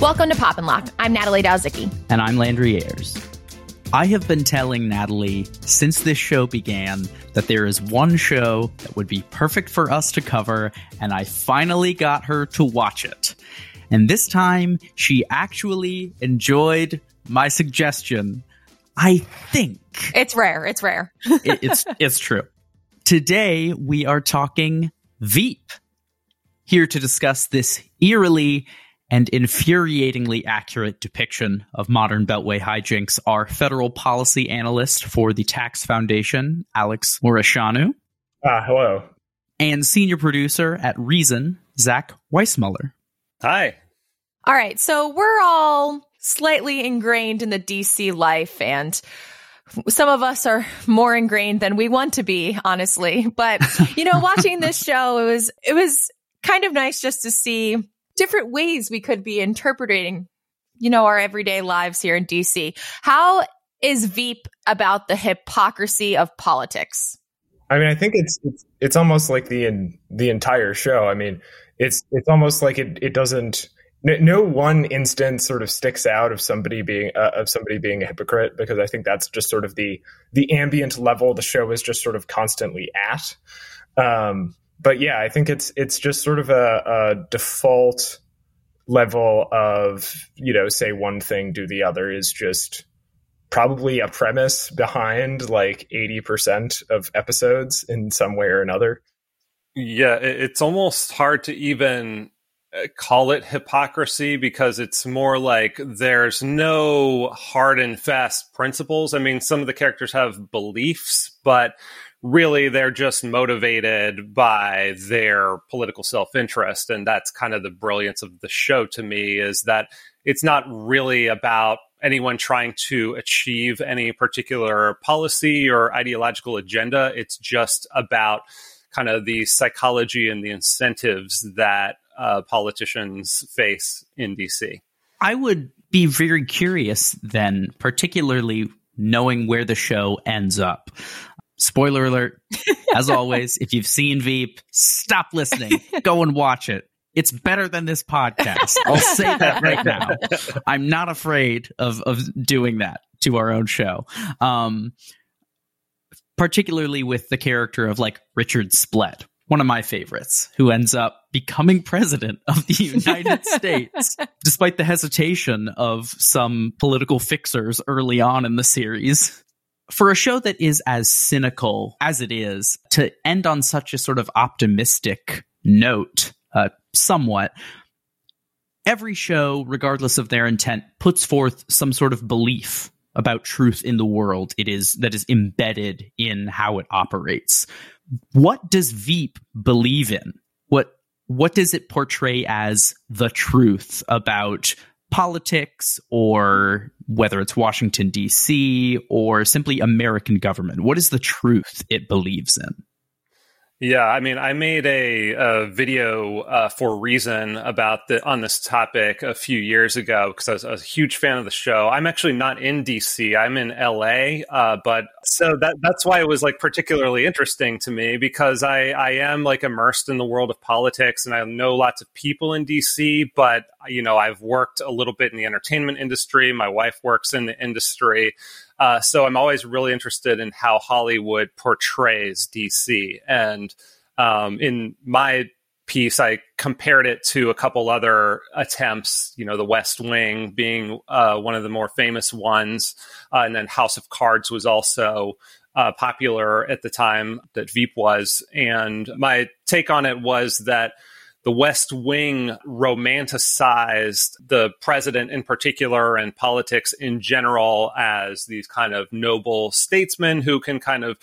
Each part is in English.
Welcome to Pop and Locke. I'm Natalie Dowzicki. And I'm Landry Ayres. I have been telling Natalie since this show began that there is one show that would be perfect for us to cover, and I finally got her to watch it. And this time, she actually enjoyed my suggestion. I think it's rare. It's rare. it, it's it's true. Today we are talking Veep. Here to discuss this eerily and infuriatingly accurate depiction of modern Beltway hijinks are federal policy analyst for the Tax Foundation, Alex Muresianu. Ah, hello. And senior producer at Reason, Zach Weissmueller. Hi. All right, so we're all slightly ingrained in the DC life and some of us are more ingrained than we want to be, honestly. But, you know, watching this show, it was, it was kind of nice just to see different ways we could be interpreting, you know, our everyday lives here in DC. How is Veep about the hypocrisy of politics? I mean, I think it's it's, it's almost like the in, the entire show. I mean, it's it's almost like it it doesn't no, one instance sort of sticks out of somebody being uh, of somebody being a hypocrite because I think that's just sort of the the ambient level the show is just sort of constantly at. Um, but yeah, I think it's it's just sort of a, a default level of you know say one thing do the other is just probably a premise behind like 80% of episodes in some way or another. Yeah, it's almost hard to even uh, call it hypocrisy because it's more like there's no hard and fast principles. I mean, some of the characters have beliefs, but really they're just motivated by their political self-interest and that's kind of the brilliance of the show to me is that it's not really about anyone trying to achieve any particular policy or ideological agenda it's just about kind of the psychology and the incentives that uh, politicians face in DC. I would be very curious then, particularly knowing where the show ends up. Spoiler alert, as always, if you've seen Veep, stop listening, go and watch it. It's better than this podcast. I'll say that right now. I'm not afraid of, of doing that to our own show. Um, particularly with the character of like Richard Splett, one of my favorites, who ends up becoming president of the United States, despite the hesitation of some political fixers early on in the series. For a show that is as cynical as it is, to end on such a sort of optimistic note, uh, somewhat, every show, regardless of their intent, puts forth some sort of belief about truth in the world it is that is embedded in how it operates what does Veep believe in? What what does it portray as the truth about politics or whether it's Washington DC or simply American government? What is the truth it believes in? Yeah, I mean, I made a, a video uh, for Reason about the on this topic a few years ago because I was, I was, a huge fan of the show. I'm actually not in DC; I'm in LA, uh, but so that that's why it was like particularly interesting to me because I I am like immersed in the world of politics and I know lots of people in DC, but you know I've worked a little bit in the entertainment industry. My wife works in the industry. Uh, so I'm always really interested in how Hollywood portrays DC. And um, in my piece, I compared it to a couple other attempts, you know, The West Wing being uh, one of the more famous ones. Uh, and then House of Cards was also uh, popular at the time that Veep was. And my take on it was that the West Wing romanticized the president in particular and politics in general as these kind of noble statesmen who can kind of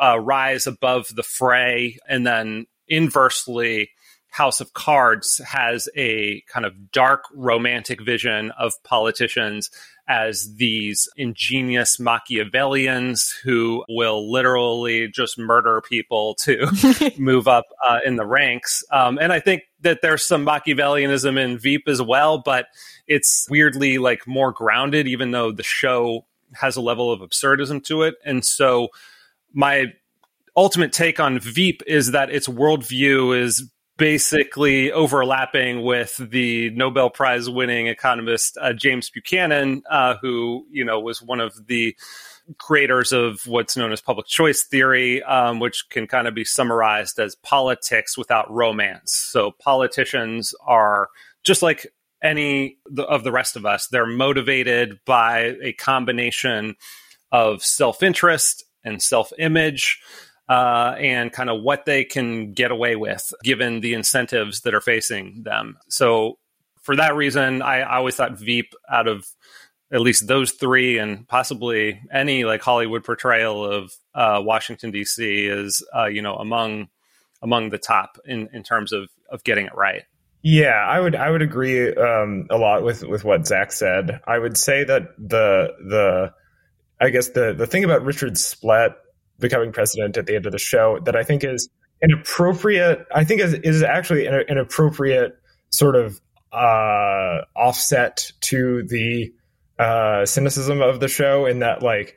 uh, rise above the fray. And then inversely, House of Cards has a kind of dark romantic vision of politicians as these ingenious Machiavellians who will literally just murder people to move up uh, in the ranks. Um, and I think that there's some Machiavellianism in Veep as well, but it's weirdly like more grounded, even though the show has a level of absurdism to it. And so my ultimate take on Veep is that its worldview is basically overlapping with the Nobel Prize winning economist uh, James Buchanan, uh, who you know was one of the creators of what's known as public choice theory, um, which can kind of be summarized as politics without romance. So politicians are just like any of the rest of us; they're motivated by a combination of self interest and self image uh, and kind of what they can get away with given the incentives that are facing them. So, for that reason, I, I always thought Veep out of at least those three and possibly any like Hollywood portrayal of uh, Washington D.C. is uh, you know among among the top in in terms of of getting it right. Yeah, I would I would agree um, a lot with with what Zach said. I would say that the the I guess the the thing about Richard Splett becoming president at the end of the show that I think is an appropriate, I think is, is actually an, an appropriate sort of uh, offset to the uh, cynicism of the show in that like,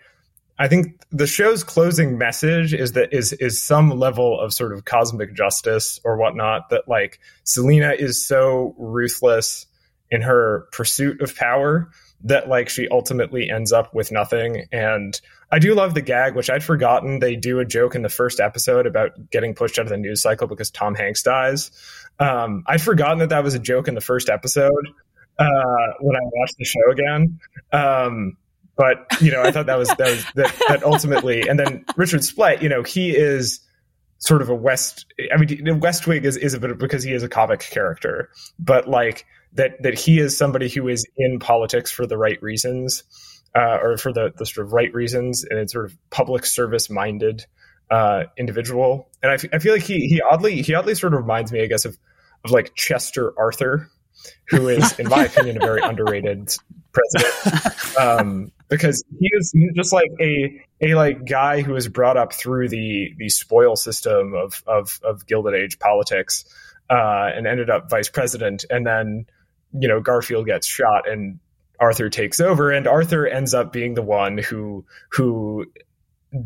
I think the show's closing message is that is is some level of sort of cosmic justice or whatnot that like Selina is so ruthless in her pursuit of power that like she ultimately ends up with nothing and I do love the gag, which I'd forgotten. They do a joke in the first episode about getting pushed out of the news cycle because Tom Hanks dies. Um, I'd forgotten that that was a joke in the first episode uh, when I watched the show again. Um, but you know, I thought that was that was that, that ultimately, and then Richard Splett, you know, he is sort of a West. I mean, West Wing is is a bit because he is a comic character, but like that that he is somebody who is in politics for the right reasons uh, or for the, the sort of right reasons and it's sort of public service minded uh, individual. And I, f- I feel like he he oddly he oddly sort of reminds me, I guess, of of like Chester Arthur, who is, in my opinion, a very underrated president. Um, because he is just like a a like guy who was brought up through the the spoil system of of, of Gilded Age politics uh, and ended up vice president, and then you know Garfield gets shot and Arthur takes over, and Arthur ends up being the one who who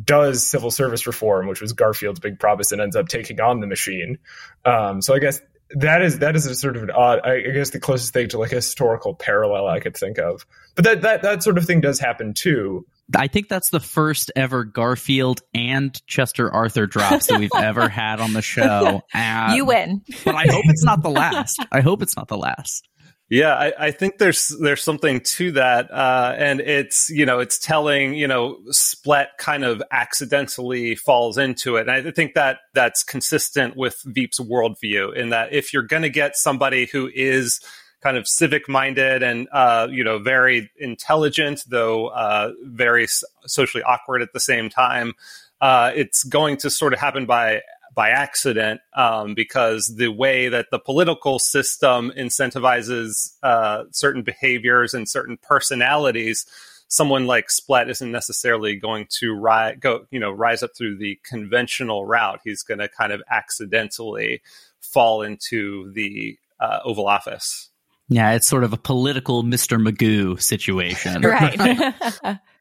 does civil service reform, which was Garfield's big promise, and ends up taking on the machine. Um, so I guess that is that is a sort of an odd, I guess, the closest thing to like a historical parallel I could think of. But that that that sort of thing does happen too. I think that's the first ever Garfield and Chester Arthur drops that we've ever had on the show. you win, but I hope it's not the last. I hope it's not the last. Yeah, I, I, think there's there's something to that, uh, and it's you know it's telling you know Splett kind of accidentally falls into it, and I think that that's consistent with Veep's worldview in that if you're going to get somebody who is kind of civic minded and uh, you know very intelligent, though uh, very socially awkward at the same time, uh, it's going to sort of happen by by accident um, because the way that the political system incentivizes uh, certain behaviors and certain personalities someone like Splett isn't necessarily going to rise go you know rise up through the conventional route. He's going to kind of accidentally fall into the uh, oval office. Yeah it's sort of a political mr magoo situation. Right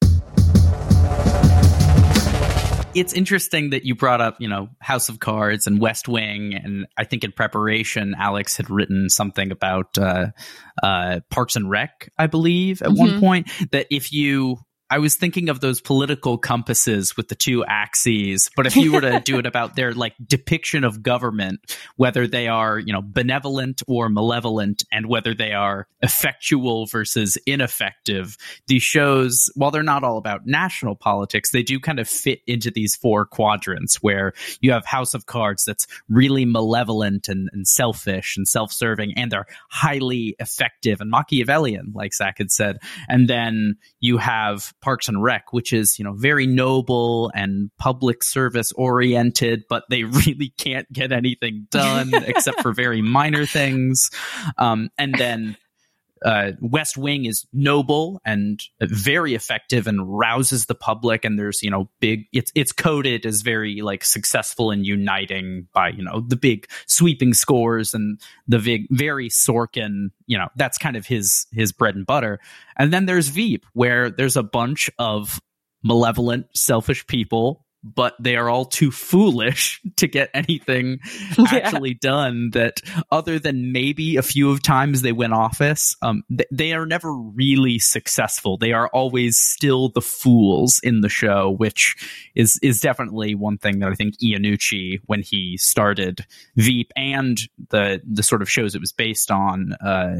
it's interesting that you brought up, you know, House of Cards and West Wing, and I think in preparation, Alex had written something about uh, uh, Parks and Rec, I believe, at mm-hmm. one point. That if you I was thinking of those political compasses with the two axes, but if you were to do it about their like depiction of government, whether they are, you know, benevolent or malevolent and whether they are effectual versus ineffective, these shows, while they're not all about national politics, they do kind of fit into these four quadrants where you have House of Cards that's really malevolent and, and selfish and self-serving and they're highly effective and Machiavellian, like Zach had said. And then you have Parks and Rec, which is, you know, very noble and public service oriented, but they really can't get anything done except for very minor things. Um, and then uh, West Wing is noble and very effective and rouses the public. And there's, you know, big, it's, it's coded as very like successful in uniting by, you know, the big sweeping scores and the big, very Sorkin, you know, that's kind of his, his bread and butter. And then there's Veep where there's a bunch of malevolent, selfish people but they are all too foolish to get anything Yeah. actually done that other than maybe a few of times they win office um, th- they are never really successful they are always still the fools in the show which is is definitely one thing that i think iannucci when he started veep and the the sort of shows it was based on uh,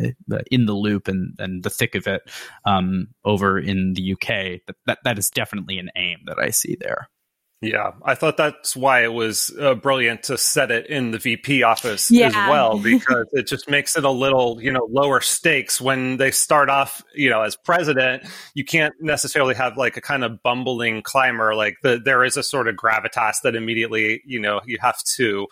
in the loop and and the thick of it um, over in the uk that, that that is definitely an aim that i see there Yeah, I thought that's why it was uh, brilliant to set it in the VP office Yeah. as well, because it just makes it a little, you know, lower stakes when they start off, you know, as president. You can't necessarily have like a kind of bumbling climber. Like the, there is a sort of gravitas that immediately, you know, you have to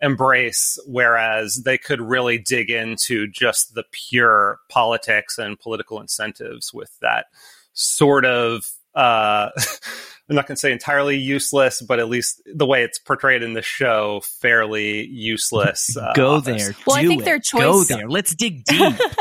embrace, whereas they could really dig into just the pure politics and political incentives with that sort of. Uh, I'm not going to say entirely useless, but at least the way it's portrayed in the show, fairly useless. Uh, Go office. there. Well, I think it. their Go there. Let's dig deep.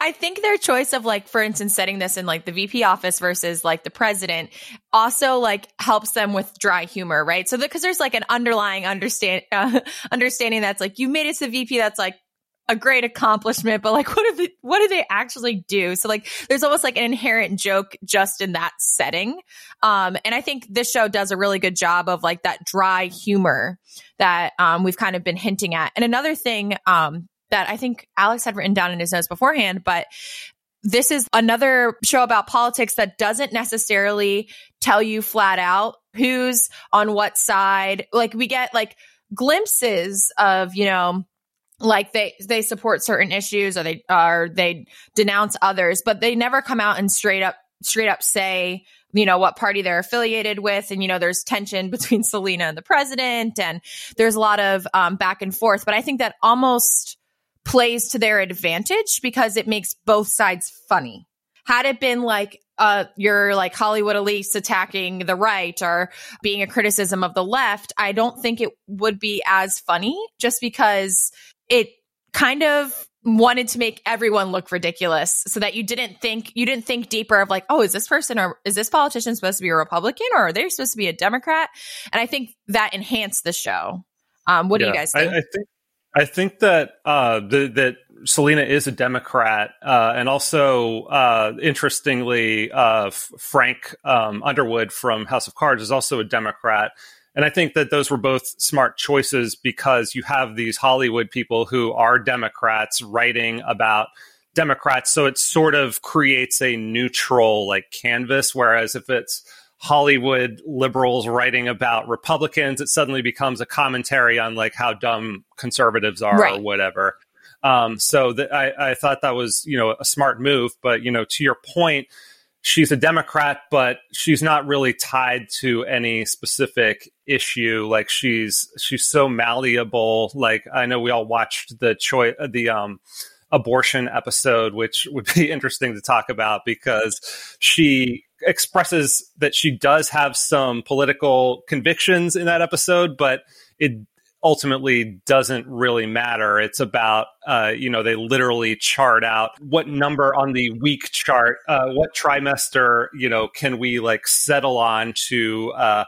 I think their choice of like, for instance, setting this in like the VP office versus like the president also like helps them with dry humor, right? So because there's like an underlying understand uh, understanding that's like you made it to the VP, that's like a great accomplishment, but like what if it, what do they actually do? So like there's almost like an inherent joke just in that setting. Um, and I think this show does a really good job of like that dry humor that um, we've kind of been hinting at. And another thing um, that I think Alex had written down in his notes beforehand, but this is another show about politics that doesn't necessarily tell you flat out who's on what side. Like we get like glimpses of, you know, like they they support certain issues or they or they denounce others, but they never come out and straight up straight up say you know what party they're affiliated with. And you know there's tension between selina and the president and there's a lot of um, back and forth. But i think that almost plays to their advantage because it makes both sides funny. Had it been like uh your like hollywood elites attacking the right or being a criticism of the left i don't think it would be as funny just because it kind of wanted to make everyone look ridiculous so that you didn't think you didn't think deeper of like oh is this person or is this politician supposed to be a republican or are they supposed to be a democrat? And i think that enhanced the show. Um what do you guys think? I, I think I think that uh, the, that Selina is a Democrat, uh, and also uh, interestingly, uh, F- Frank um, Underwood from House of Cards is also a Democrat. And I think that those were both smart choices because you have these Hollywood people who are Democrats writing about Democrats, so it sort of creates a neutral like canvas. Whereas if it's Hollywood liberals writing about Republicans, it suddenly becomes a commentary on like how dumb conservatives are Right. or whatever. Um, so that I, I thought that was you know a smart move. But you know, to your point, she's a Democrat, but she's not really tied to any specific issue. Like she's she's so malleable. Like I know we all watched the choice the um abortion episode, which would be interesting to talk about because she expresses that she does have some political convictions in that episode, but it ultimately doesn't really matter. It's about, uh, you know, they literally chart out what number on the week chart, uh, what trimester, you know, can we like settle on to, uh,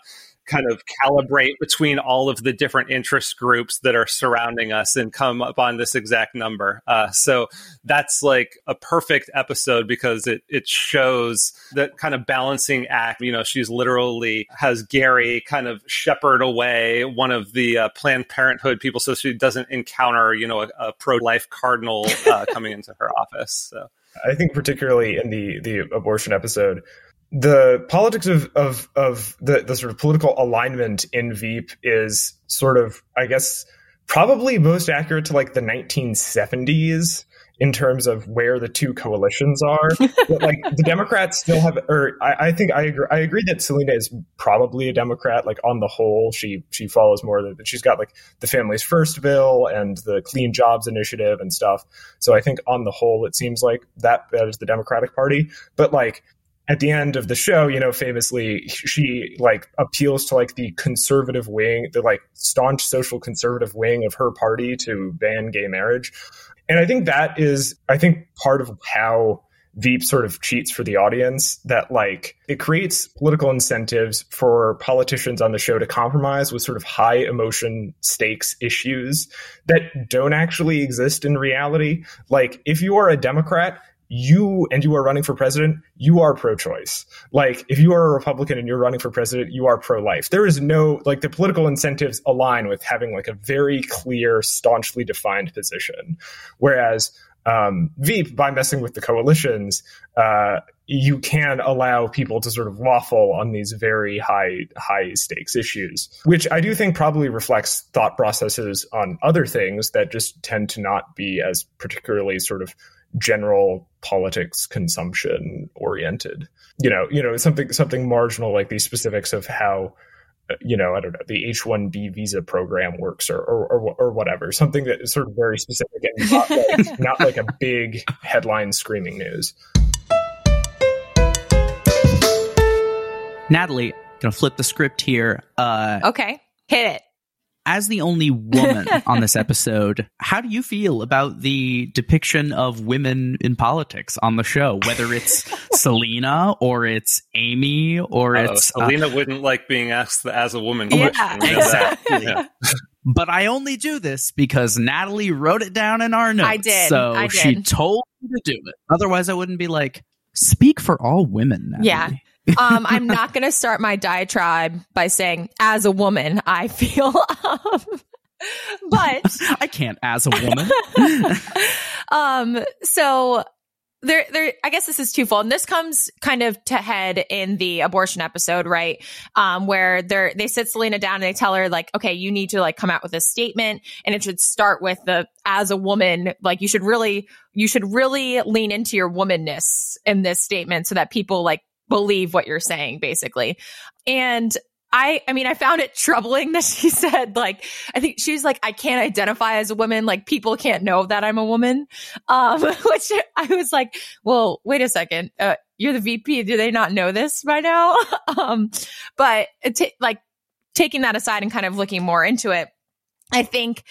kind of calibrate between all of the different interest groups that are surrounding us and come up on this exact number. Uh, so that's like a perfect episode because it it shows that kind of balancing act. You know, she's literally has Gary kind of shepherd away one of the uh, Planned Parenthood people so she doesn't encounter you know a, a pro life cardinal uh, coming into her office. So. I think particularly in the the abortion episode, the politics of of of the the sort of political alignment in Veep is sort of I guess probably most accurate to like the 1970s in terms of where the two coalitions are. but like the Democrats still have, or I, I think I agree. I agree that Selina is probably a Democrat. Like on the whole, she she follows more than she's got like the Families First bill and the Clean Jobs Initiative and stuff. So I think on the whole, it seems like that that is the Democratic Party. But like at the end of the show, you know, famously she like appeals to like the conservative wing, the like staunch social conservative wing of her party to ban gay marriage. And I think that is, I think part of how Veep sort of cheats for the audience that like it creates political incentives for politicians on the show to compromise with sort of high emotion stakes issues that don't actually exist in reality. Like if you are a Democrat, you and you are running for president, you are pro choice. Like if you are a Republican and you're running for president, you are pro life. There is no, like the political incentives align with having like a very clear, staunchly defined position. Whereas um, Veep, by messing with the coalitions, uh, you can allow people to sort of waffle on these very high high stakes issues, which I do think probably reflects thought processes on other things that just tend to not be as particularly sort of general politics consumption oriented. You know, you know something something marginal like these specifics of how you know, I don't know, the H one B visa program works, or, or or, or whatever, something that is sort of very specific and not like, not like a big headline screaming news. Natalie, gonna flip the script here. Uh, okay, hit it as the only woman on this episode, how do you feel about the depiction of women in politics on the show? Whether it's Selina or it's Amy or Uh-oh, it's Selina uh, wouldn't like being asked as a woman. Yeah, exactly. yeah. But I only do this because Natalie wrote it down in our notes. I did. So I did. she told me to do it. Otherwise, I wouldn't be like, speak for all women. Natalie. Yeah um, I'm not going to start my diatribe by saying, as a woman, I feel. Um, but I can't as a woman. um, so there, there, I guess this is twofold. And this comes kind of to head in the abortion episode, right? Um, where they're, they sit Selina down and they tell her like, okay, you need to like come out with a statement and it should start with the, as a woman, like you should really, you should really lean into your womanness in this statement so that people like believe what you're saying, basically. And I, I mean, I found it troubling that she said, like, I think she's like, I can't identify as a woman. Like, people can't know that I'm a woman. Um, which I was like, well, wait a second. Uh, you're the VP. Do they not know this by now? um, but t- like taking that aside and kind of looking more into it, I think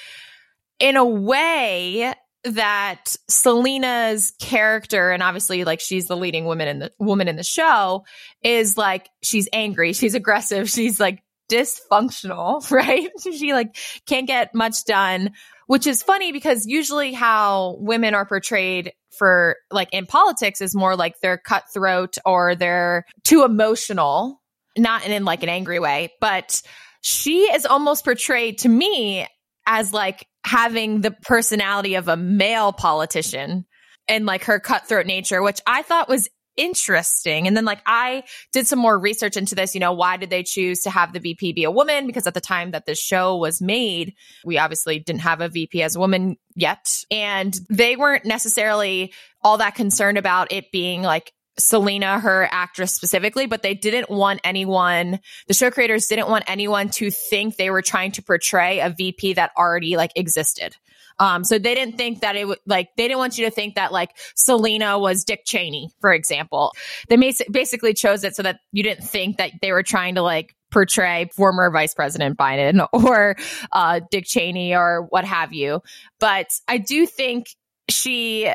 in a way, that Selina's character, and obviously like she's the leading woman in the woman in the show, is like she's angry, she's aggressive, she's like dysfunctional, right? she like can't get much done, which is funny because usually how women are portrayed for like in politics is more like they're cutthroat or they're too emotional, not in like an angry way, but she is almost portrayed to me as like having the personality of a male politician and like her cutthroat nature, which I thought was interesting. And then like I did some more research into this, you know, why did they choose to have the VP be a woman? Because at the time that this show was made, we obviously didn't have a VP as a woman yet. And they weren't necessarily all that concerned about it being like Selina, her actress specifically, but they didn't want anyone, the show creators didn't want anyone to think they were trying to portray a VP that already like existed. Um, so they didn't think that it would like, they didn't want you to think that like Selina was Dick Cheney, for example. They basically chose it so that you didn't think that they were trying to like portray former Vice President Biden or uh, Dick Cheney or what have you. But I do think she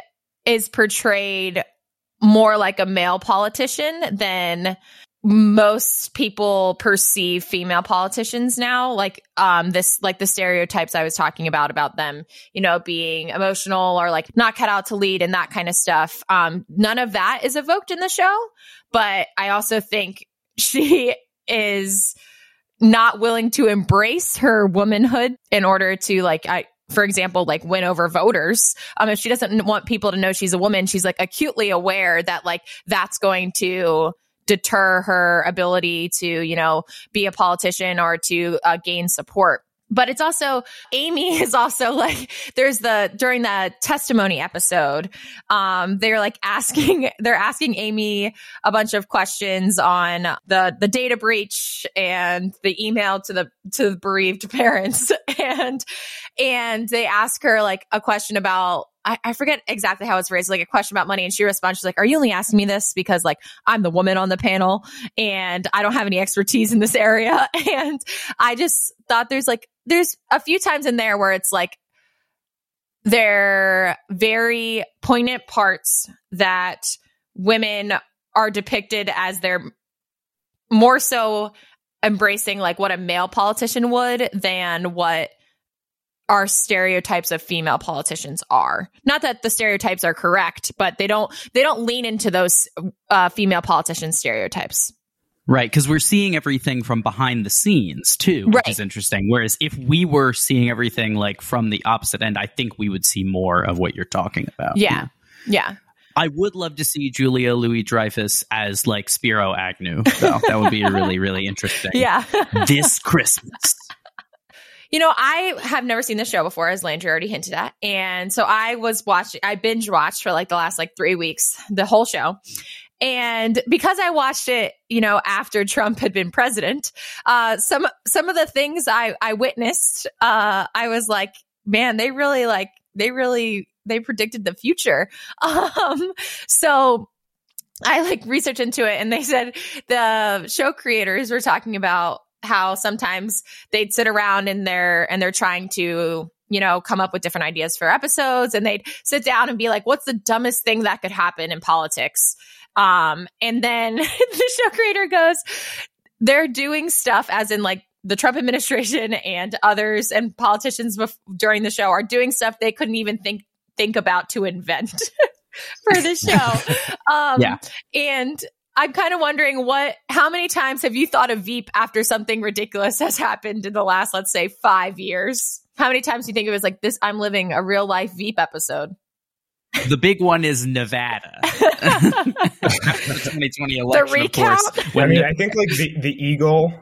is portrayed more like a male politician than most people perceive female politicians now. Like um this like the stereotypes i was talking about about them you know being emotional or like not cut out to lead and that kind of stuff. Um none of that is evoked in the show but i also think she is not willing to embrace her womanhood in order to like I for example, like win over voters. Um, if she doesn't want people to know she's a woman, she's like acutely aware that like that's going to deter her ability to, you know, be a politician or to uh, gain support but it's also Amy is also like there's the during the testimony episode um they're like asking they're asking Amy a bunch of questions on the the data breach and the email to the to the bereaved parents. And and they ask her like a question about I, I, forget exactly how it's raised, like a question about money. And she responds, she's like, Are you only asking me this because like I'm the woman on the panel and I don't have any expertise in this area? And I just thought there's like there's a few times in there where it's like they're very poignant parts that women are depicted as they're more so embracing like what a male politician would than what our stereotypes of female politicians are. Not that the stereotypes are correct, but they don't they don't lean into those uh, female politician stereotypes. Right, because we're seeing everything from behind the scenes too, which Right. is interesting. Whereas if we were seeing everything like from the opposite end, I think we would see more of what you're talking about. Yeah. Yeah. I would love to see Julia Louis Dreyfus as like Spiro Agnew, though. that would be really, really interesting. Yeah. this Christmas. You know, I have never seen the show before, as Landry already hinted at. And so I was watching, I binge watched for like the last like three weeks, the whole show. And because I watched it, you know, after Trump had been president, uh, some, some of the things I, I witnessed, uh, I was like, man, they really like, they really, they predicted the future. Um, so I like researched into it and they said the show creators were talking about how sometimes they'd sit around and they're and they're trying to you know come up with different ideas for episodes and they'd sit down and be like what's the dumbest thing that could happen in politics um and then the show creator goes they're doing stuff as in like the Trump administration and others and politicians bef- during the show are doing stuff they couldn't even think think about to invent for the show. Um, Yeah. And I'm kind of wondering what, how many times have you thought of Veep after something ridiculous has happened in the last, let's say, five years? How many times do you think it was like this? I'm living a real life Veep episode. The big one is Nevada. The 2020 election, of course. When I mean, the- I think like the, the eagle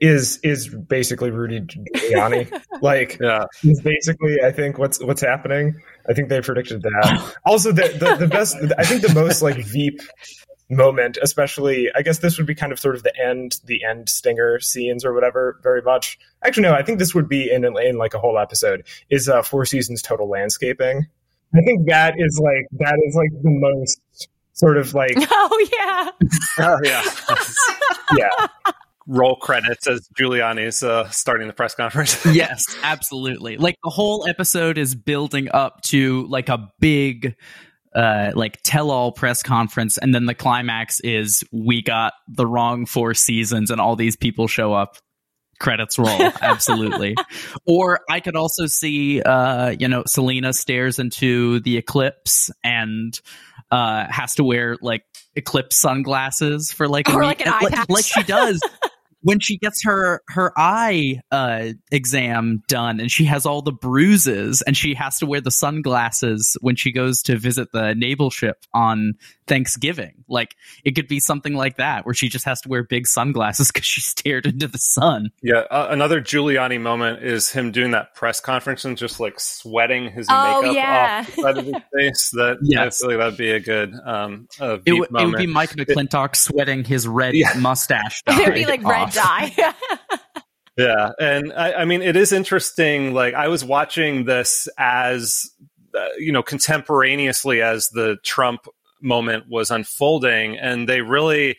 is is basically Rudy Giuliani. like Yeah. he's basically I think what's what's happening. I think they predicted that. Also, the, the the best I think the most like Veep moment, especially I guess this would be kind of sort of the end the end stinger scenes or whatever. Very much. Actually, no. I think this would be in in like a whole episode. Is uh, Four Seasons total landscaping. I think that is like that is like the most sort of like oh, yeah. Oh, yeah. yeah Roll credits as Giuliani's uh, starting the press conference. yes, absolutely. Like the whole episode is building up to like a big uh like tell all press conference and then the climax is we got the wrong four seasons and all these people show up. Credits roll. Absolutely. Or i could also see uh you know selina stares into the eclipse and uh has to wear like eclipse sunglasses for like a Or week. like an eye like, patch. like she does when she gets her her eye uh, exam done and she has all the bruises and she has to wear the sunglasses when she goes to visit the naval ship on Thanksgiving. Like it could be something like that where she just has to wear big sunglasses because she stared into the sun. Yeah, uh, another Giuliani moment is him doing that press conference and just like sweating his Oh, makeup yeah. off the side of his face. That Yes. I feel like that'd be a good um a It, Veep w- it would be Mike McLintock sweating his red Yeah. mustache. It would be like red off. dye. Yeah, and I, I mean, it is interesting. Like, I was watching this as, uh, you know, contemporaneously as the Trump moment was unfolding, and they really,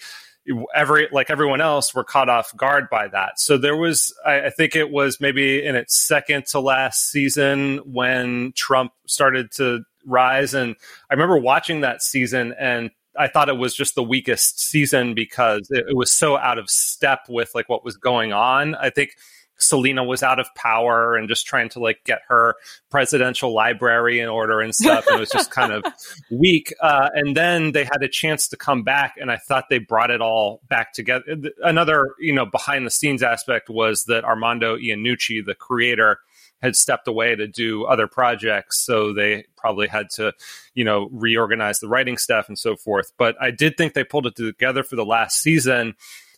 every like everyone else, were caught off guard by that. So there was, I, I think it was maybe in its second to last season when Trump started to rise, and I remember watching that season and I thought it was just the weakest season because it, it was so out of step with like what was going on. I think Selina was out of power and just trying to like get her presidential library in order and stuff. And it was just kind of weak. Uh, and then they had a chance to come back, and I thought they brought it all back together. Another, you know, behind the scenes aspect was that Armando Iannucci, the creator, had stepped away to do other projects, so they probably had to, you know, reorganize the writing staff and so forth. But I did think they pulled it together for the last season,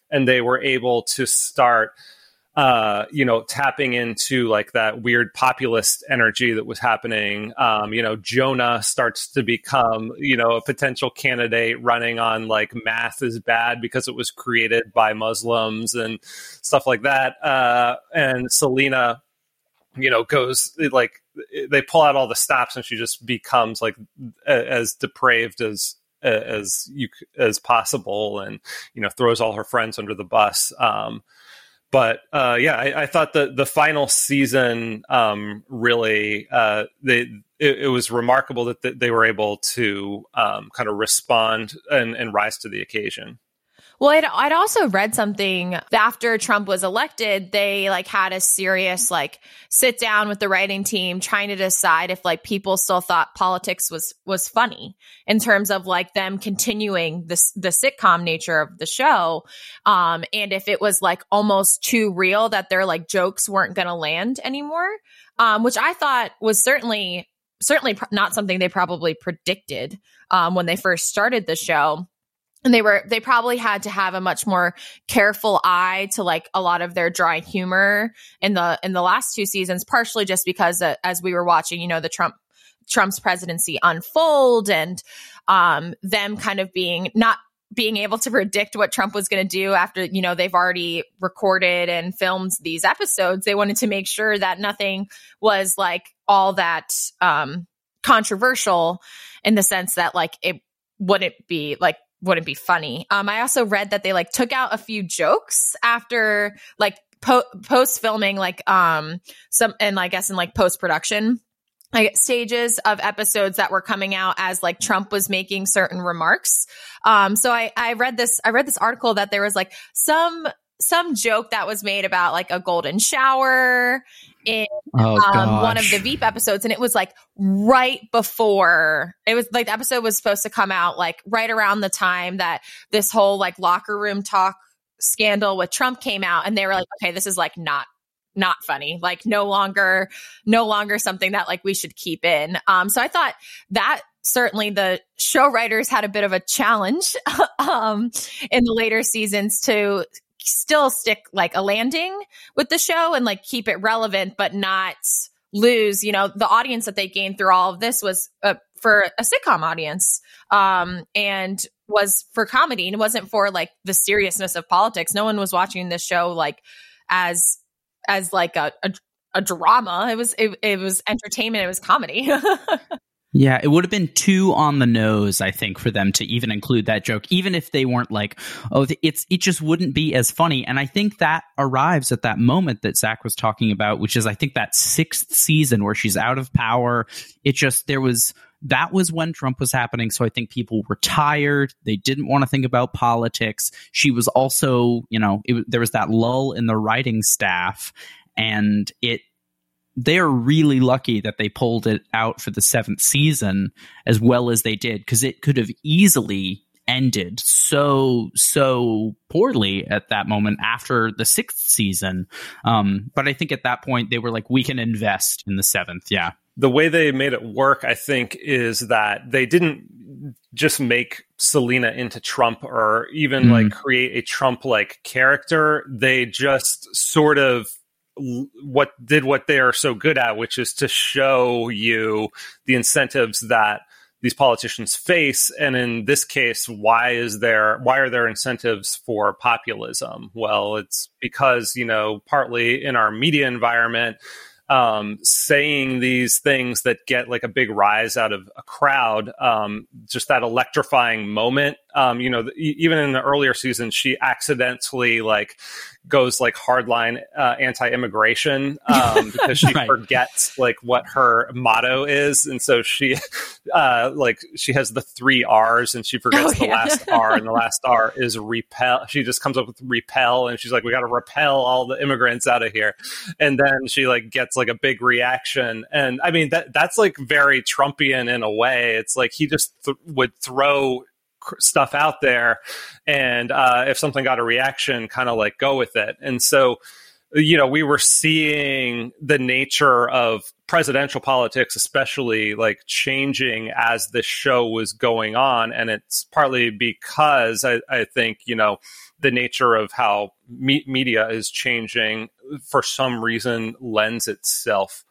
and they were able to start uh, you know, tapping into like that weird populist energy that was happening. Um, you know, Jonah starts to become, you know, a potential candidate running on like math is bad because it was created by Muslims and stuff like that. Uh, and Selina, you know, goes like they pull out all the stops and she just becomes like as depraved as as you as possible and you know throws all her friends under the bus um but uh, yeah, I, I, thought the the final season um, really uh, they it, it, was remarkable that, they were able to um, kind of respond and, and rise to the occasion. Well, I'd, I'd also read something after Trump was elected, they like had a serious like sit down with the writing team trying to decide if like people still thought politics was was funny in terms of like them continuing this the sitcom nature of the show. Um and if it was like almost too real that their like jokes weren't going to land anymore um which I thought was certainly certainly not something they probably predicted um when they first started the show and they were they probably had to have a much more careful eye to like a lot of their dry humor in the in the last two seasons partially just because uh, as we were watching you know the trump trump's presidency unfold and um them kind of being not being able to predict what Trump was going to do after, you know, they've already recorded and filmed these episodes. They wanted to make sure that nothing was like all that um controversial in the sense that like it wouldn't be like wouldn't be funny. Um, I also read that they like took out a few jokes after like po- post filming, like um some and I guess in like post production like stages of episodes that were coming out as like Trump was making certain remarks. Um, so I I read this I read this article that there was like some some joke that was made about like a golden shower in oh, um, one of the Veep episodes, and it was like right before it was like the episode was supposed to come out, like right around the time that this whole like locker room talk scandal with Trump came out, and they were like, okay, this is like not not funny. Like no longer no longer something that like we should keep in. Um so i thought that certainly the show writers had a bit of a challenge um in the later seasons to still stick like a landing with the show and like keep it relevant, but not lose, you know, the audience that they gained through all of this was uh, for a sitcom audience um, and was for comedy and it wasn't for like the seriousness of politics. No one was watching this show like as as like a, a, a drama. It was it, it was entertainment. It was comedy. Yeah, it would have been too on the nose, I think, for them to even include that joke, even if they weren't like, oh, it's it just wouldn't be as funny. And I think that arrives at that moment that Zach was talking about, which is I think that sixth season where she's out of power. It just there was that was when Trump was happening. So I think people were tired. They didn't want to think about politics. She was also, you know, it, there was that lull in the writing staff, and it they're really lucky that they pulled it out for the seventh season as well as they did because it could have easily ended so so poorly at that moment after the sixth season. Um, but i think at that point they were like we can invest in the seventh. Yeah. The way they made it work i think is that they didn't just make selina into trump or even mm. like create a trump like character. They just sort of what did what they are so good at, which is to show you the incentives that these politicians face and in this case why is there why are there incentives for populism well it's because you know partly in our media environment um, saying these things that get like a big rise out of a crowd, um, just that electrifying moment. Um, you know, even in the earlier season, she accidentally like goes like hardline uh, anti-immigration um, because she right. forgets like what her motto is, and so she uh, like she has the three R's and she forgets oh, the yeah. last R, and the last R is repel. She just comes up with repel, and she's like, "We got to repel all the immigrants out of here," and then she like gets like a big reaction, and I mean that that's like very Trumpian in a way. It's like he just th- would throw stuff out there, and uh, if something got a reaction, kind of like go with it. And so, you know, we were seeing the nature of presidential politics, especially like changing as the show was going on, and it's partly because I, I think you know the nature of how me- media is changing for some reason lends itself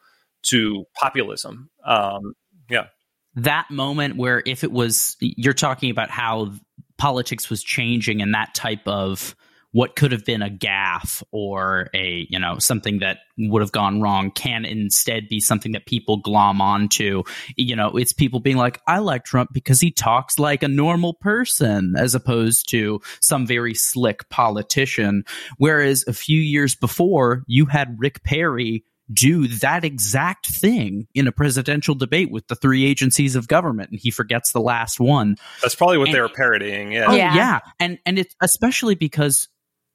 to populism. Um, yeah that moment where if it was you're talking about how politics was changing and that type of what could have been a gaffe or a you know something that would have gone wrong can instead be something that people glom onto. You know it's people being like i like trump because he talks like a normal person as opposed to some very slick politician. Whereas a few years before you had rick perry do that exact thing in a presidential debate with the three agencies of government and he forgets the last one. That's probably what and, they were parodying yeah. Oh, Yeah. yeah. And and it's especially because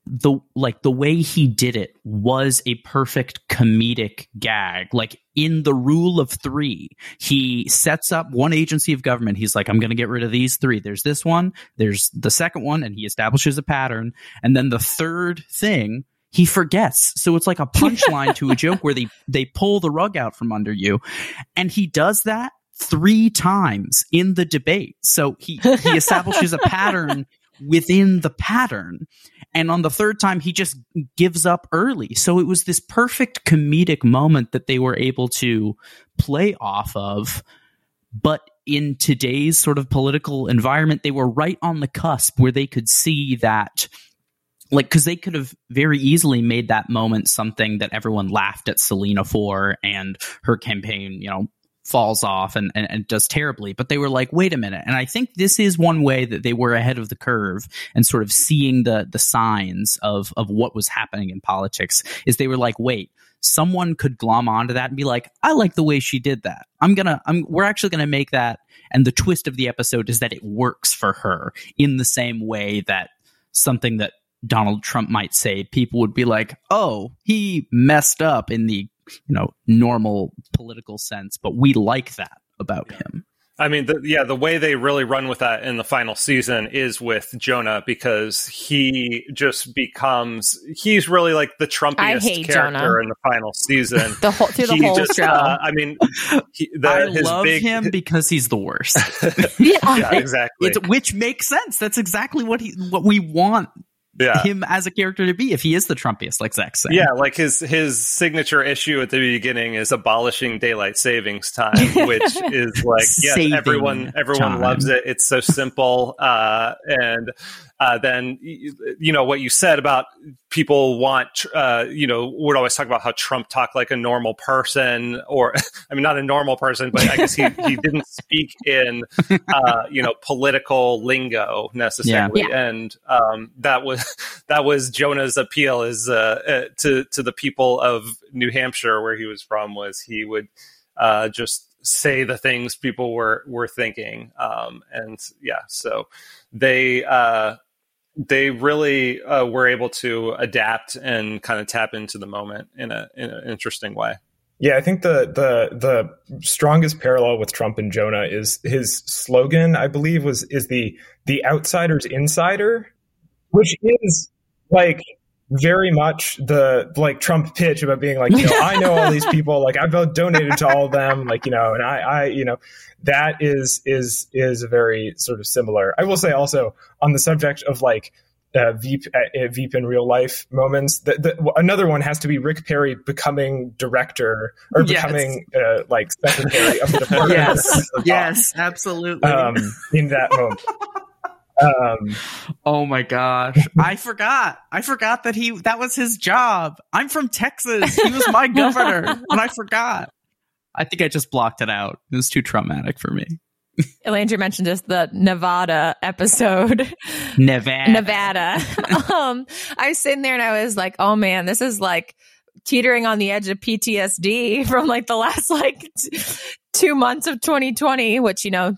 the like the way he did it was a perfect comedic gag. Like in the rule of 3 he sets up one agency of government. He's like I'm going to get rid of these three. There's this one there's the second one and he establishes a pattern. And then the third thing he forgets so it's like a punchline to a joke where they they pull the rug out from under you and he does that three times in the debate so he he establishes a pattern within the pattern. And on the third time, he just gives up early. So it was this perfect comedic moment that they were able to play off of. But in today's sort of political environment, they were right on the cusp where they could see that. Like, because they could have very easily made that moment something that everyone laughed at Selina for and her campaign, you know, falls off and, and, and, does terribly. But they were like, wait a minute. And I think this is one way that they were ahead of the curve and sort of seeing the the signs of of what was happening in politics is they were like, wait, someone could glom onto that and be like, I like the way she did that. I'm gonna I'm we're actually gonna make that and the twist of the episode is that it works for her in the same way that something that Donald Trump might say, people would be like, "Oh, he messed up in the you know normal political sense but we like that about yeah. him I mean, the, yeah, the way they really run with that in the final season is with Jonah because he just becomes he's really like the Trumpiest character Jonah. in the final season. the whole through the he whole just, show. Uh, I mean, he, the, I his love big, him because he's the worst. yeah. yeah, exactly. It's, which makes sense. That's exactly what he what we want yeah. him as a character to be if he is the Trumpiest, like Zach said. Yeah, like his his signature issue at the beginning is abolishing daylight savings time, which is like yes, Saving everyone everyone time. loves it. It's so simple, uh, and uh, then you know what you said about people want uh, you know would always talk about how Trump talked like a normal person, or I mean not a normal person, but I guess he he didn't speak in uh, you know political lingo necessarily, Yeah. and um, that was that was Jonah's appeal is uh, uh, to to the people of New Hampshire where he was from was he would uh, just say the things people were were thinking, um, and yeah, so they uh, they really uh, were able to adapt and kind of tap into the moment in a in an interesting way. Yeah, I think the the the strongest parallel with Trump and Jonah is his slogan. I believe was is the the outsider's insider, which is like very much the like Trump pitch about being like, you know, I know all these people, like I've donated to all of them, like you know, and I, I, you know, that is is is very sort of similar. I will say also on the subject of like uh, Veep, uh, Veep in real life moments. The, the, another one has to be Rick Perry becoming director or Yes. becoming uh, like secretary of the department. Yes, yes, absolutely. Um, in that moment. Um, oh my gosh, I forgot. I forgot that he that was his job. I'm from Texas. He was my governor, and I forgot. I think I just blocked it out. It was too traumatic for me. Landry mentioned just the Nevada episode. Nevada. Nevada. um, I was sitting there and I was like, oh man, this is like teetering on the edge of PTSD from like the last like t- two months of 2020, which, you know,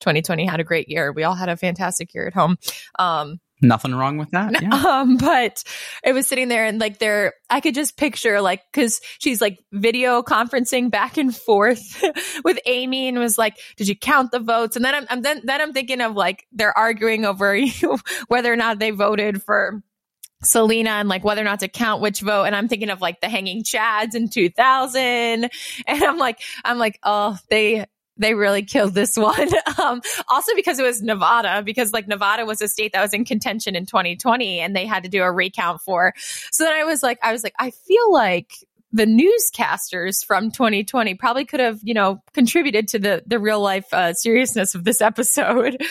2020 had a great year. We all had a fantastic year at home. Um, Nothing wrong with that. Yeah. um, but it was sitting there and like there, I could just picture like, cause she's like video conferencing back and forth with Amy and was like, did you count the votes? And then I'm, I'm then, then I'm thinking of like, they're arguing over whether or not they voted for Selina and like whether or not to count which vote. And I'm thinking of like the hanging chads in 2000. And I'm like, I'm like, oh, they, they really killed this one. Um, also because it was Nevada, because like Nevada was a state that was in contention in 2020 and they had to do a recount for. So then I was like, I was like, I feel like the newscasters from 2020 probably could have, you know, contributed to the the real life uh, seriousness of this episode.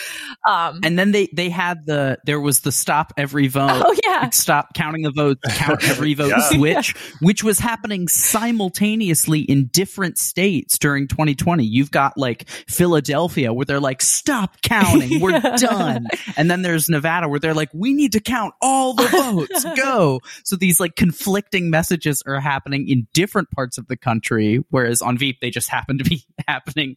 Um, and then they they had the there was the stop every vote. Oh yeah, stop counting the votes, count every vote yeah. switch, which was happening simultaneously in different states during 2020. You've got like Philadelphia where they're like, stop counting, we're done, and then there's Nevada where they're like, we need to count all the votes, go. So these like conflicting messages are happening in different parts of the country, whereas on Veep they just happen to be happening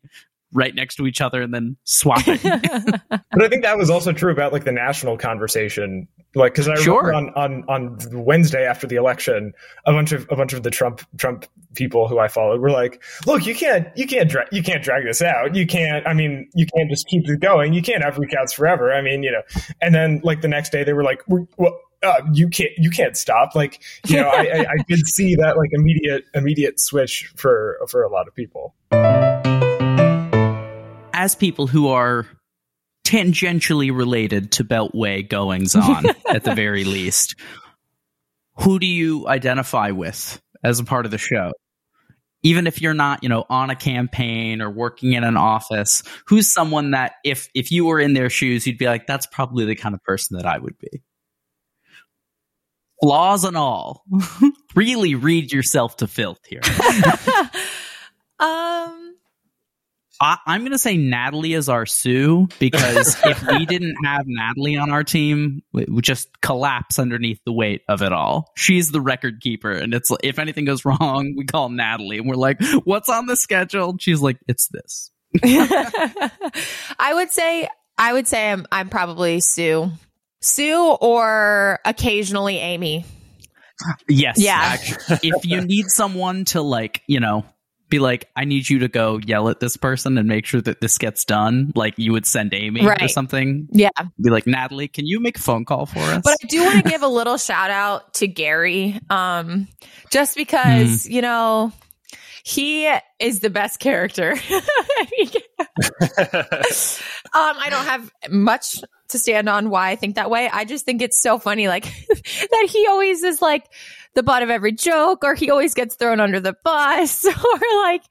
right next to each other and then swapping. but I think that was also true about like the national conversation. Like, because I sure. remember on, on on Wednesday after the election, a bunch of a bunch of the Trump Trump people who I followed were like, "Look, you can't you can't dra- you can't drag this out. You can't. I mean, you can't just keep it going. You can't have recounts forever. I mean, you know." And then like the next day, they were like, "Well." Uh, you can't you can't stop like you know I, I, I did see that like immediate immediate switch for for a lot of people as people who are tangentially related to Beltway goings on, at the very least, who do you identify with as a part of the show? Even if you're not, you know, on a campaign or working in an office, who's someone that if if you were in their shoes, you'd be like, that's probably the kind of person that I would be. Flaws and all. really read yourself to filth here. um I, am going to say Natalie is our Sue because if we didn't have Natalie on our team, we would just collapse underneath the weight of it all. She's the record keeper, and it's if anything goes wrong, we call Natalie, and we're like, "What's on the schedule?" She's like, "It's this." I would say, I would say, I'm I'm probably Sue, Sue, or occasionally Amy. Yes. Yeah. if you need someone to like, you know, be like, I need you to go yell at this person and make sure that this gets done. Like you would send Amy right. or something. Yeah. Be like, Natalie, can you make a phone call for us? But I do want to give a little shout out to Gary. Um, just because, mm. you know, he is the best character. um, I don't have much to stand on why I think that way. I just think it's so funny, like that he always is like, the butt of every joke or he always gets thrown under the bus or like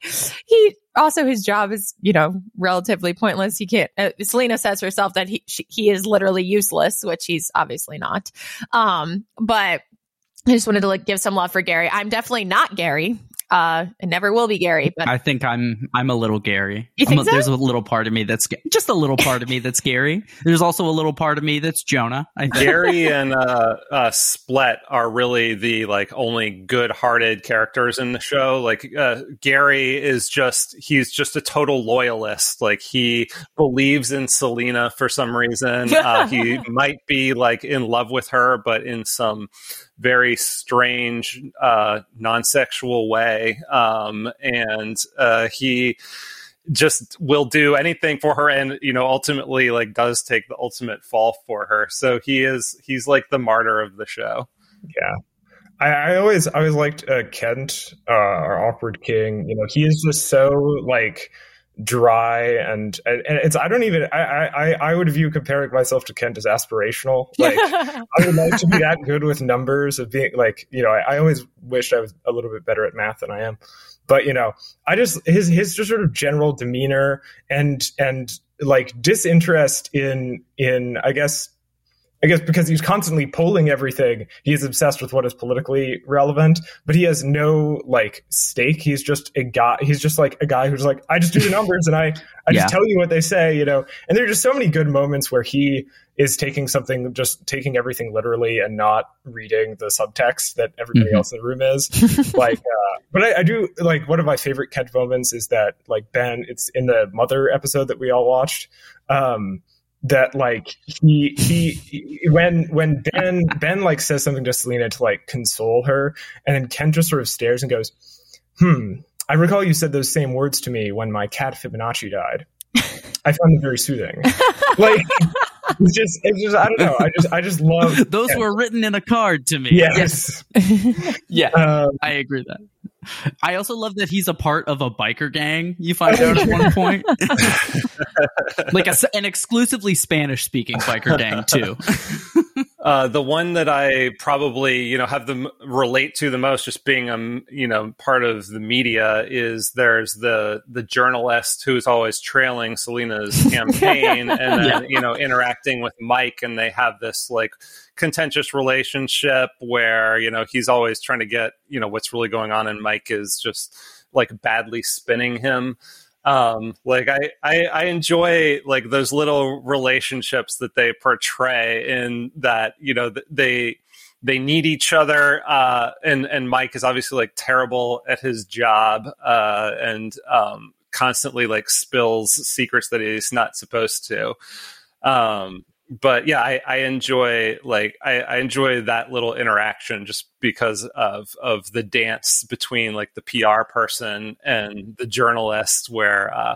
he also his job is you know relatively pointless he can't uh, selina says herself that he she, he is literally useless which he's obviously not um but I just wanted to like give some love for Gary. I'm definitely not Gary. Uh, it never will be Gary, but I think I'm I'm a little Gary. You think a, so? There's a little part of me that's just a little part of me that's Gary. There's also a little part of me that's Jonah. I think. Gary and uh, uh, Splett are really the like only good-hearted characters in the show. Like uh, Gary is just he's just a total loyalist. Like he believes in Selina for some reason. Uh, he might be like in love with her, but in some very strange, uh, non-sexual way, um, and uh, he just will do anything for her, and you know, ultimately, like, does take the ultimate fall for her. So he is he's like the martyr of the show. Yeah. I, I always, I always liked uh, Kent, uh, our awkward king. You know, he is just so like dry and, and it's I don't even I, I I would view comparing myself to Kent as aspirational. Like I would like to be that good with numbers of being like you know I, I always wished I was a little bit better at math than I am, but you know I just his his just sort of general demeanor and and like disinterest in in I guess I guess because he's constantly polling everything, he is obsessed with what is politically relevant, but he has no like stake. He's just a guy. He's just like a guy who's like, I just do the numbers and I, I yeah. just tell you what they say, you know. And there are just so many good moments where he is taking something, just taking everything literally and not reading the subtext that everybody mm-hmm. else in the room is. like, uh, but I, I do like one of my favorite Kent moments is that like Ben, it's in the mother episode that we all watched. Um, that like he, he he when when Ben Ben like says something to Selina to like console her, and then Ken just sort of stares and goes, "Hmm, I recall you said those same words to me when my cat Fibonacci died. I found them very soothing." like it's just it's just I don't know. I just I just love those Ken. were written in a card to me. Yes, yes. yeah, um, I agree that. I also love that he's a part of a biker gang. You find out at one point, like a, an exclusively Spanish speaking biker gang too. Uh, the one that I probably you know have them relate to the most, just being a um, you know part of the media, is there's the the journalist who's always trailing Selina's campaign and then yeah. you know interacting with Mike, and they have this like contentious relationship where you know he's always trying to get you know what's really going on, and Mike is just like badly spinning him um like I, I i enjoy like those little relationships that they portray in that you know they they need each other uh and and mike is obviously like terrible at his job uh and um constantly like spills secrets that he's not supposed to. Um but yeah, I, I enjoy like I, I, enjoy that little interaction just because of of the dance between like the PR person and the journalist, where uh,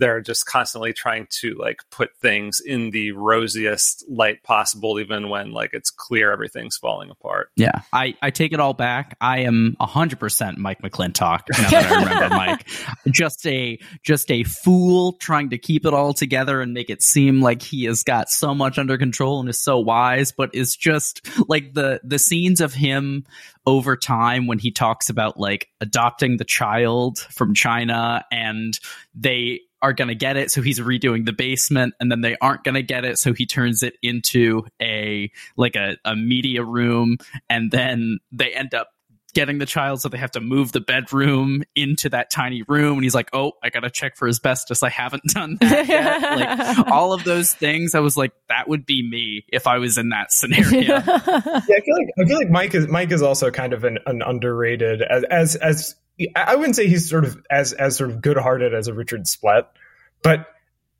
they're just constantly trying to like put things in the rosiest light possible, even when like it's clear everything's falling apart. Yeah, I, I take it all back. I am hundred percent Mike McLintock. Now that I remember Mike, just a just a fool trying to keep it all together and make it seem like he has got so much under control and is so wise, but is just like the the scenes of him over time when he talks about like adopting the child from China and they are going to get it. So he's redoing the basement and then they aren't going to get it. So he turns it into a, like a, a media room. And then they end up getting the child. So they have to move the bedroom into that tiny room. And he's like, Oh, I got to check for asbestos. I haven't done that yet. like all of those things. I was like, that would be me if I was in that scenario. yeah. I feel like, I feel like Mike is, Mike is also kind of an, an underrated as, as, as, I wouldn't say he's sort of as as sort of good hearted as a Richard Splett, but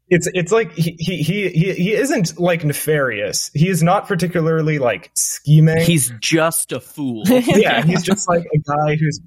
it's it's like he he he he isn't like nefarious. He is not particularly like scheming. He's just a fool. yeah, he's just like a guy who's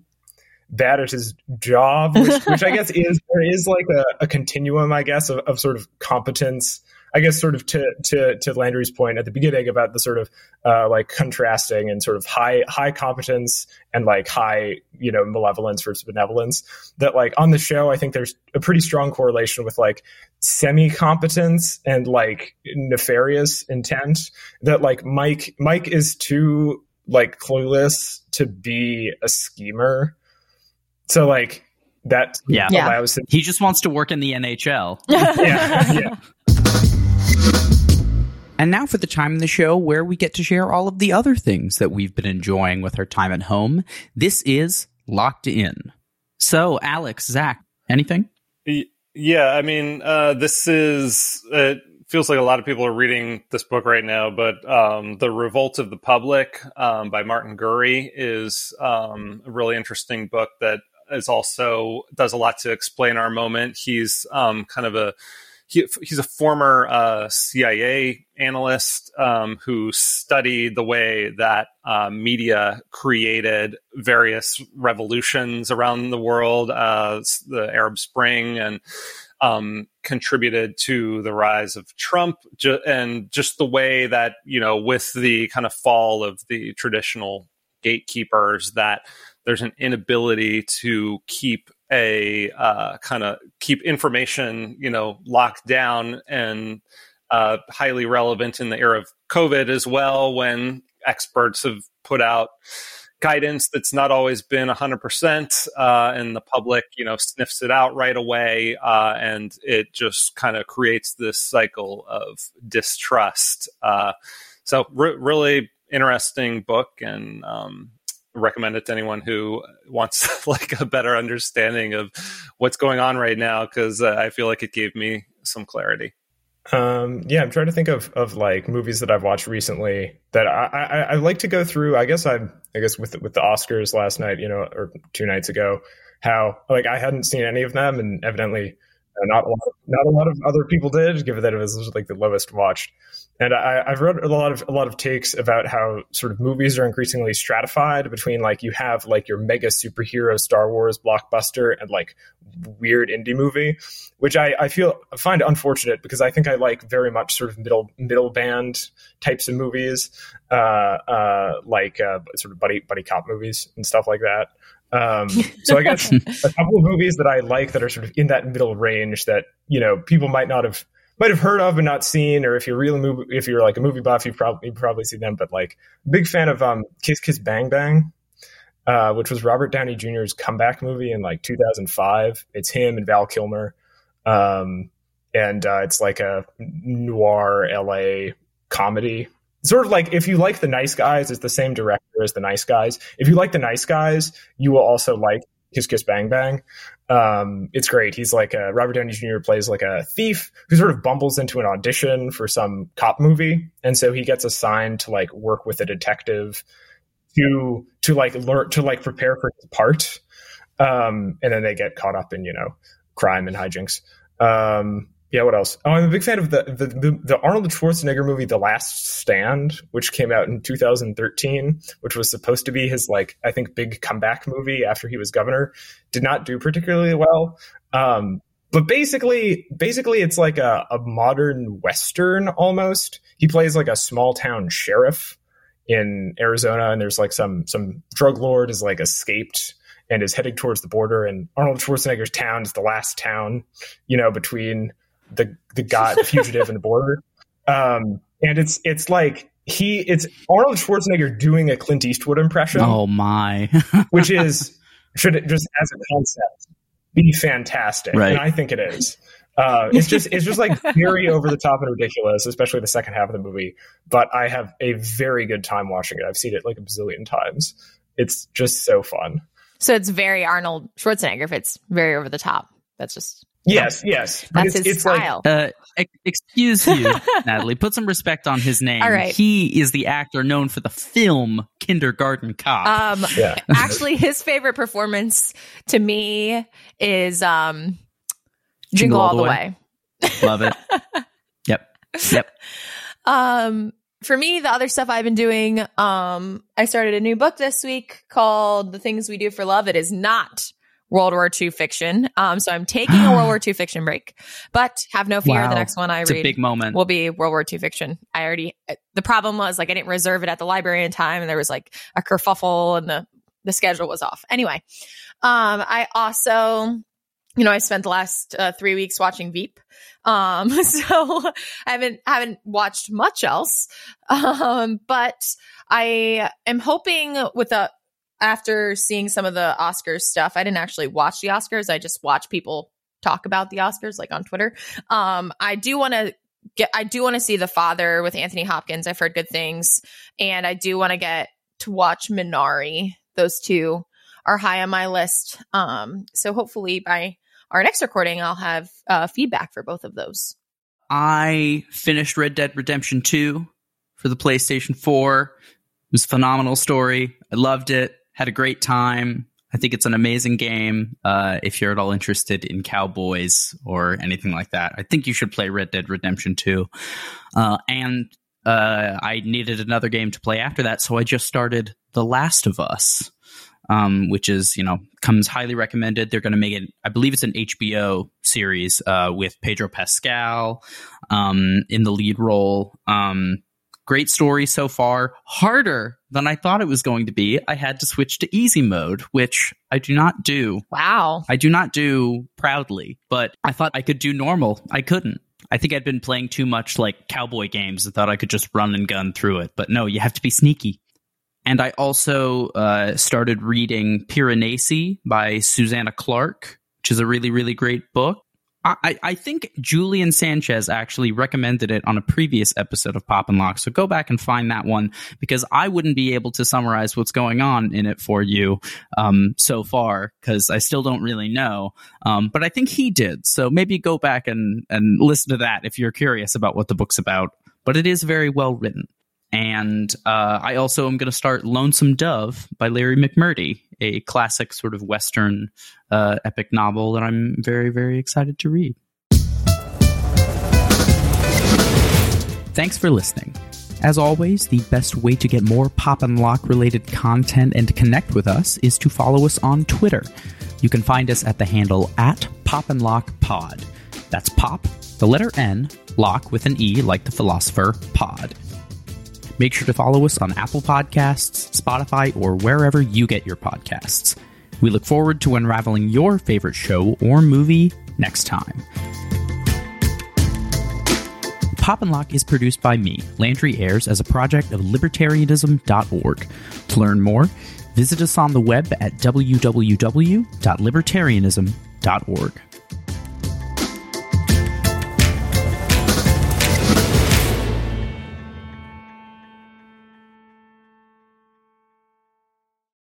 bad at his job, which, which I guess is there is like a, a continuum, I guess, of, of sort of competence I guess sort of to to to Landry's point at the beginning about the sort of uh, like contrasting and sort of high high competence and like high you know malevolence versus benevolence. That like on the show, I think there's a pretty strong correlation with like semi competence and like nefarious intent. That like Mike Mike is too like clueless to be a schemer. So like that yeah. allows him. He just wants to work in the NHL. yeah, yeah. And now for the time in the show where we get to share all of the other things that we've been enjoying with our time at home. This is Locked In. So, Alex, Zach, anything? Yeah, I mean, uh, this is, it feels like a lot of people are reading this book right now, but um, The Revolt of the Public um, by Martin Gurri is um, a really interesting book that is also does a lot to explain our moment. He's um, kind of a he, he's a former uh, CIA analyst um, who studied the way that uh, media created various revolutions around the world, uh, the Arab Spring, and um, contributed to the rise of Trump, ju- and just the way that you know, with the kind of fall of the traditional gatekeepers, that there's an inability to keep a uh, kind of keep information, you know, locked down and uh, highly relevant in the era of COVID as well, when experts have put out guidance that's not always been 100% uh, and the public you know sniffs it out right away uh, and it just kind of creates this cycle of distrust uh, so re- really interesting book and um, recommend it to anyone who wants like a better understanding of what's going on right now because uh, I feel like it gave me some clarity. Um, yeah, I'm trying to think of of like movies that I've watched recently that I, I, I like to go through. I guess I I guess with with the Oscars last night, you know, or two nights ago, how like I hadn't seen any of them, and evidently uh, not a lot of, not a lot of other people did, given that it was like the lowest watched. And I, have read a lot of a lot of takes about how sort of movies are increasingly stratified between like you have like your mega superhero Star Wars blockbuster and like weird indie movie, which I, I feel find unfortunate because I think I like very much sort of middle middle band types of movies, uh, uh, like uh, sort of buddy buddy cop movies and stuff like that. Um, so I guess a couple of movies that I like that are sort of in that middle range that you know people might not have might have heard of but not seen, or if you're really movie, if you're like a movie buff, you probably you probably see them. But like, big fan of um, Kiss Kiss Bang Bang, uh, which was Robert Downey Jr.'s comeback movie in like 2005. It's him and Val Kilmer, um, and uh, it's like a noir LA comedy. Sort of like if you like The Nice Guys, it's the same director as The Nice Guys. If you like The Nice Guys, you will also like Kiss Kiss Bang Bang. Um, it's great. He's like a, Robert Downey Jr. plays like a thief who sort of bumbles into an audition for some cop movie, and so he gets assigned to like work with a detective to to like learn to like prepare for his part. Um, and then they get caught up in you know crime and hijinks. Um, yeah, what else? Oh, I'm a big fan of the, the the, the Arnold Schwarzenegger movie, The Last Stand, which came out in 2013, which was supposed to be his like I think big comeback movie after he was governor. Did not do particularly well. Um, but basically, basically, it's like a, a modern western almost. He plays like a small town sheriff in Arizona, and there's like some some drug lord is like escaped and is heading towards the border. And Arnold Schwarzenegger's town is the last town, you know, between the the guy, the fugitive, and the border. Um, and it's it's like he it's Arnold Schwarzenegger doing a Clint Eastwood impression. Oh my! which is should it just as a concept be fantastic? Right. And I think it is. Uh, it's just it's just like very over the top and ridiculous, especially the second half of the movie. But I have a very good time watching it. I've seen it like a bazillion times. It's just so fun. So it's very Arnold Schwarzenegger if it's very over the top. That's just Yes, yes. That's it's, his it's like style. Uh, excuse you, Natalie. Put some respect on his name. All right. He is the actor known for the film Kindergarten Cop. um yeah. actually his favorite performance to me is um Jingle Jingle, All All the the Way. way. Love it. Yep. Yep. Um, for me, the other stuff I've been doing, um, I started a new book this week called The Things We Do for Love. It is not World War II fiction. Um, so I'm taking a World War II fiction break, but have no fear. Wow. The next one I It's a read big moment. will be World War II fiction. I already, the problem was like I didn't reserve it at the library in time and there was like a kerfuffle and the, the schedule was off. Anyway, um, I also, you know, I spent the last uh, three weeks watching Veep. Um, so I haven't, haven't watched much else. Um, but I am hoping with the, after seeing some of the Oscars stuff, I didn't actually watch the Oscars. I just watch people talk about the Oscars, like on Twitter. Um, I do want to get, I do want to see The Father with Anthony Hopkins. I've heard good things. And I do want to get to watch Minari. Those two are high on my list. Um, so hopefully by our next recording, I'll have uh, feedback for both of those. I finished Red Dead Redemption 2 for the PlayStation 4. It was a phenomenal story. I loved it. Had a great time. I think it's an amazing game. Uh, if you're at all interested in cowboys or anything like that, I think you should play Red Dead Redemption 2. Uh, and uh, I needed another game to play after that, so I just started The Last of Us, um, which is, you know, comes highly recommended. They're going to make it, I believe it's an HBO series uh, with Pedro Pascal um, in the lead role. Um, great story so far. Harder than I thought it was going to be. I had to switch to easy mode, which I do not do. Wow. I do not do proudly, but I thought I could do normal. I couldn't. I think I'd been playing too much like cowboy games and thought I could just run and gun through it. But no, you have to be sneaky. And I also uh, started reading Piranesi by Susanna Clarke, which is a really, really great book. I, I think Julian Sanchez actually recommended it on a previous episode of Pop and Locke. So go back and find that one because I wouldn't be able to summarize what's going on in it for you um, so far because I still don't really know. Um, but I think he did. So maybe go back and, and listen to that if you're curious about what the book's about. But it is very well written. And uh, I also am going to start Lonesome Dove by Larry McMurtry, a classic sort of Western uh, epic novel that I'm very, very excited to read. Thanks for listening. As always, the best way to get more Pop and Locke related content and connect with us is to follow us on Twitter. You can find us at the handle at Pop and Locke Pod. That's Pop, the letter N, Lock with an E like the philosopher, Pod. Make sure to follow us on Apple Podcasts, Spotify, or wherever you get your podcasts. We look forward to unraveling your favorite show or movie next time. Pop and Locke is produced by me, Landry Ayres, as a project of libertarianism.org. To learn more, visit us on the web at www.libertarianism.org.